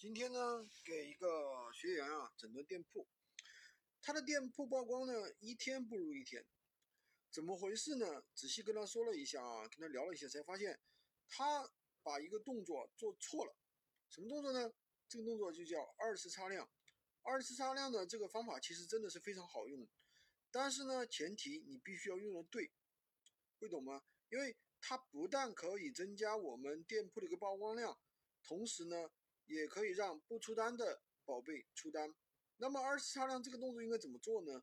今天呢，给一个学员啊整顿店铺，他的店铺曝光呢一天不如一天，怎么回事呢？仔细跟他说了一下啊，跟他聊了一下，才发现他把一个动作做错了。什么动作呢？这个动作就叫二次擦亮。二次擦亮的这个方法其实真的是非常好用，但是呢，前提你必须要用的对，会懂吗？因为它不但可以增加我们店铺的一个曝光量，同时呢。也可以让不出单的宝贝出单。那么二次擦亮这个动作应该怎么做呢？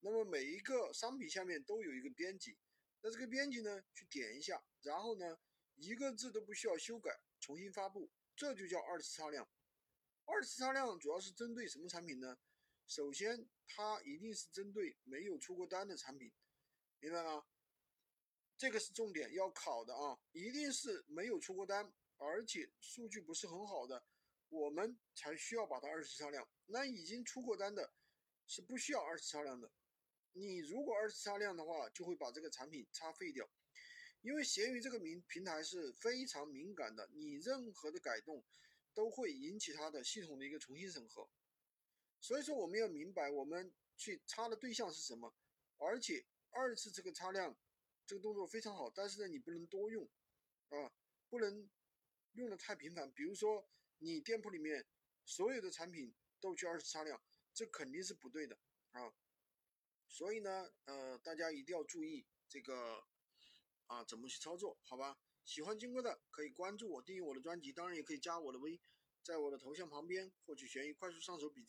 那么每一个商品下面都有一个编辑，那这个编辑呢去点一下，然后呢一个字都不需要修改，重新发布，这就叫二次擦亮。二次擦亮主要是针对什么产品呢？首先它一定是针对没有出过单的产品，明白吗？这个是重点要考的啊，一定是没有出过单，而且数据不是很好的。我们才需要把它二次擦亮。那已经出过单的，是不需要二次擦亮的。你如果二次擦亮的话，就会把这个产品擦废掉。因为闲鱼这个平平台是非常敏感的，你任何的改动都会引起它的系统的一个重新审核。所以说我们要明白我们去擦的对象是什么，而且二次这个擦亮这个动作非常好，但是呢你不能多用啊，不能用的太频繁。比如说。你店铺里面所有的产品都去二次擦亮，这肯定是不对的啊。所以呢，呃，大家一定要注意这个啊，怎么去操作？好吧？喜欢金哥的可以关注我，订阅我的专辑，当然也可以加我的微，在我的头像旁边获取悬疑快速上手笔记。